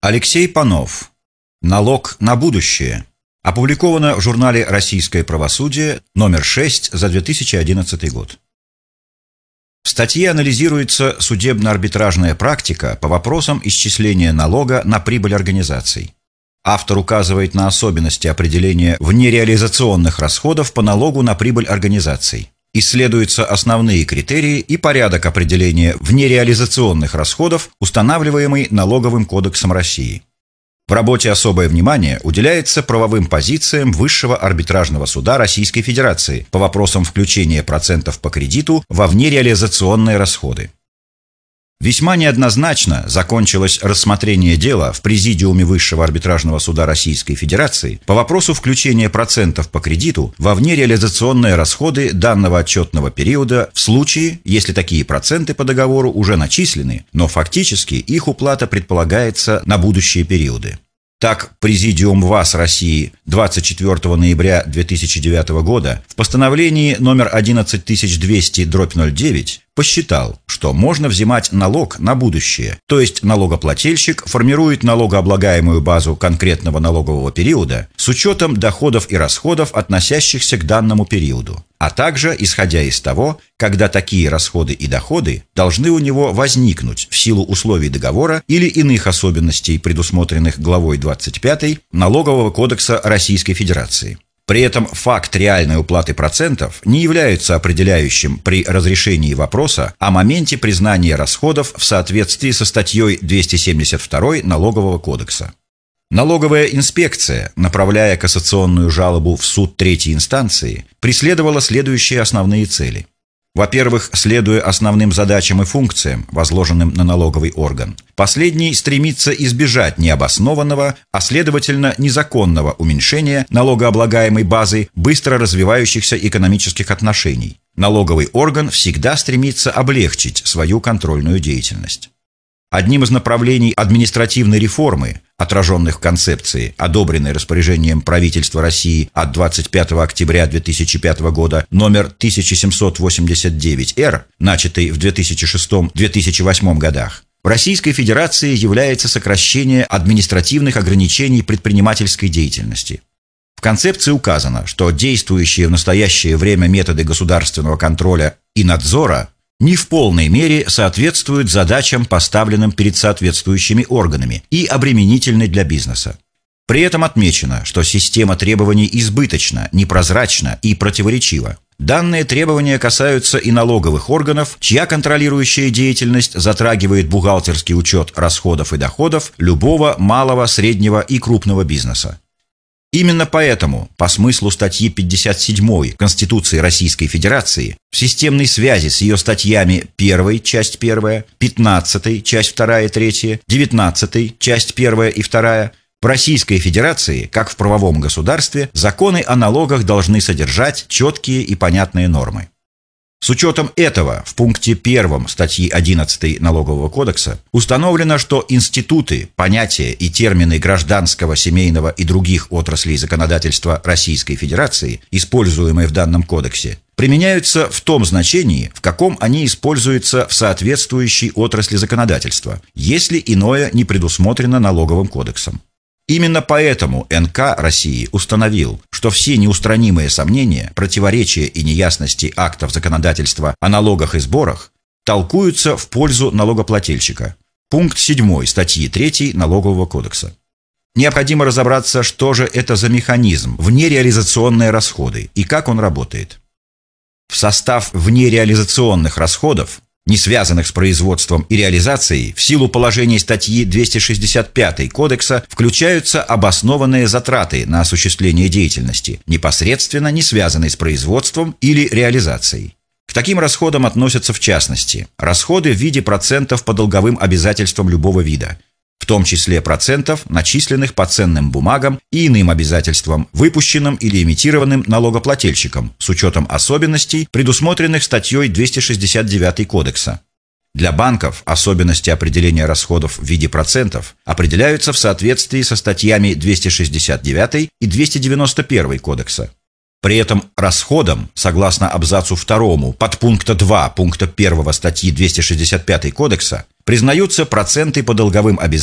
Алексей Панов. Налог на будущее. Опубликовано в журнале «Российское правосудие» номер 6 за 2011 год. В статье анализируется судебно-арбитражная практика по вопросам исчисления налога на прибыль организаций. Автор указывает на особенности определения внереализационных расходов по налогу на прибыль организаций. Исследуются основные критерии и порядок определения внереализационных расходов, устанавливаемый Налоговым кодексом России. В работе особое внимание уделяется правовым позициям Высшего арбитражного суда Российской Федерации по вопросам включения процентов по кредиту во внереализационные расходы. Весьма неоднозначно закончилось рассмотрение дела в Президиуме Высшего арбитражного суда Российской Федерации по вопросу включения процентов по кредиту во внереализационные расходы данного отчетного периода в случае, если такие проценты по договору уже начислены, но фактически их уплата предполагается на будущие периоды. Так, Президиум ВАС России 24 ноября 2009 года в постановлении номер 11200-09 посчитал, что можно взимать налог на будущее, то есть налогоплательщик формирует налогооблагаемую базу конкретного налогового периода с учетом доходов и расходов, относящихся к данному периоду, а также исходя из того, когда такие расходы и доходы должны у него возникнуть в силу условий договора или иных особенностей, предусмотренных главой 25 Налогового кодекса Российской Федерации. При этом факт реальной уплаты процентов не является определяющим при разрешении вопроса о моменте признания расходов в соответствии со статьей 272 Налогового кодекса. Налоговая инспекция, направляя кассационную жалобу в суд третьей инстанции, преследовала следующие основные цели – во-первых, следуя основным задачам и функциям, возложенным на налоговый орган, последний стремится избежать необоснованного, а следовательно незаконного уменьшения налогооблагаемой базы быстро развивающихся экономических отношений. Налоговый орган всегда стремится облегчить свою контрольную деятельность. Одним из направлений административной реформы, отраженных в концепции, одобренной распоряжением правительства России от 25 октября 2005 года номер 1789-Р, начатой в 2006-2008 годах, в Российской Федерации является сокращение административных ограничений предпринимательской деятельности. В концепции указано, что действующие в настоящее время методы государственного контроля и надзора не в полной мере соответствуют задачам, поставленным перед соответствующими органами и обременительны для бизнеса. При этом отмечено, что система требований избыточна, непрозрачна и противоречива. Данные требования касаются и налоговых органов, чья контролирующая деятельность затрагивает бухгалтерский учет расходов и доходов любого малого, среднего и крупного бизнеса. Именно поэтому, по смыслу статьи 57 Конституции Российской Федерации, в системной связи с ее статьями 1, часть 1, 15, часть 2 и 3, 19, часть 1 и 2, в Российской Федерации, как в правовом государстве, законы о налогах должны содержать четкие и понятные нормы. С учетом этого в пункте 1 статьи 11 Налогового кодекса установлено, что институты, понятия и термины гражданского, семейного и других отраслей законодательства Российской Федерации, используемые в данном кодексе, применяются в том значении, в каком они используются в соответствующей отрасли законодательства, если иное не предусмотрено налоговым кодексом. Именно поэтому НК России установил, что все неустранимые сомнения, противоречия и неясности актов законодательства о налогах и сборах толкуются в пользу налогоплательщика. Пункт 7 статьи 3 Налогового кодекса. Необходимо разобраться, что же это за механизм внереализационные расходы и как он работает. В состав внереализационных расходов не связанных с производством и реализацией, в силу положений статьи 265 Кодекса включаются обоснованные затраты на осуществление деятельности, непосредственно не связанные с производством или реализацией. К таким расходам относятся в частности расходы в виде процентов по долговым обязательствам любого вида, том числе процентов, начисленных по ценным бумагам и иным обязательствам, выпущенным или имитированным налогоплательщиком, с учетом особенностей, предусмотренных статьей 269 Кодекса. Для банков особенности определения расходов в виде процентов определяются в соответствии со статьями 269 и 291 Кодекса. При этом расходом, согласно абзацу 2 подпункта 2 пункта 1 статьи 265 Кодекса, признаются проценты по долговым обязательствам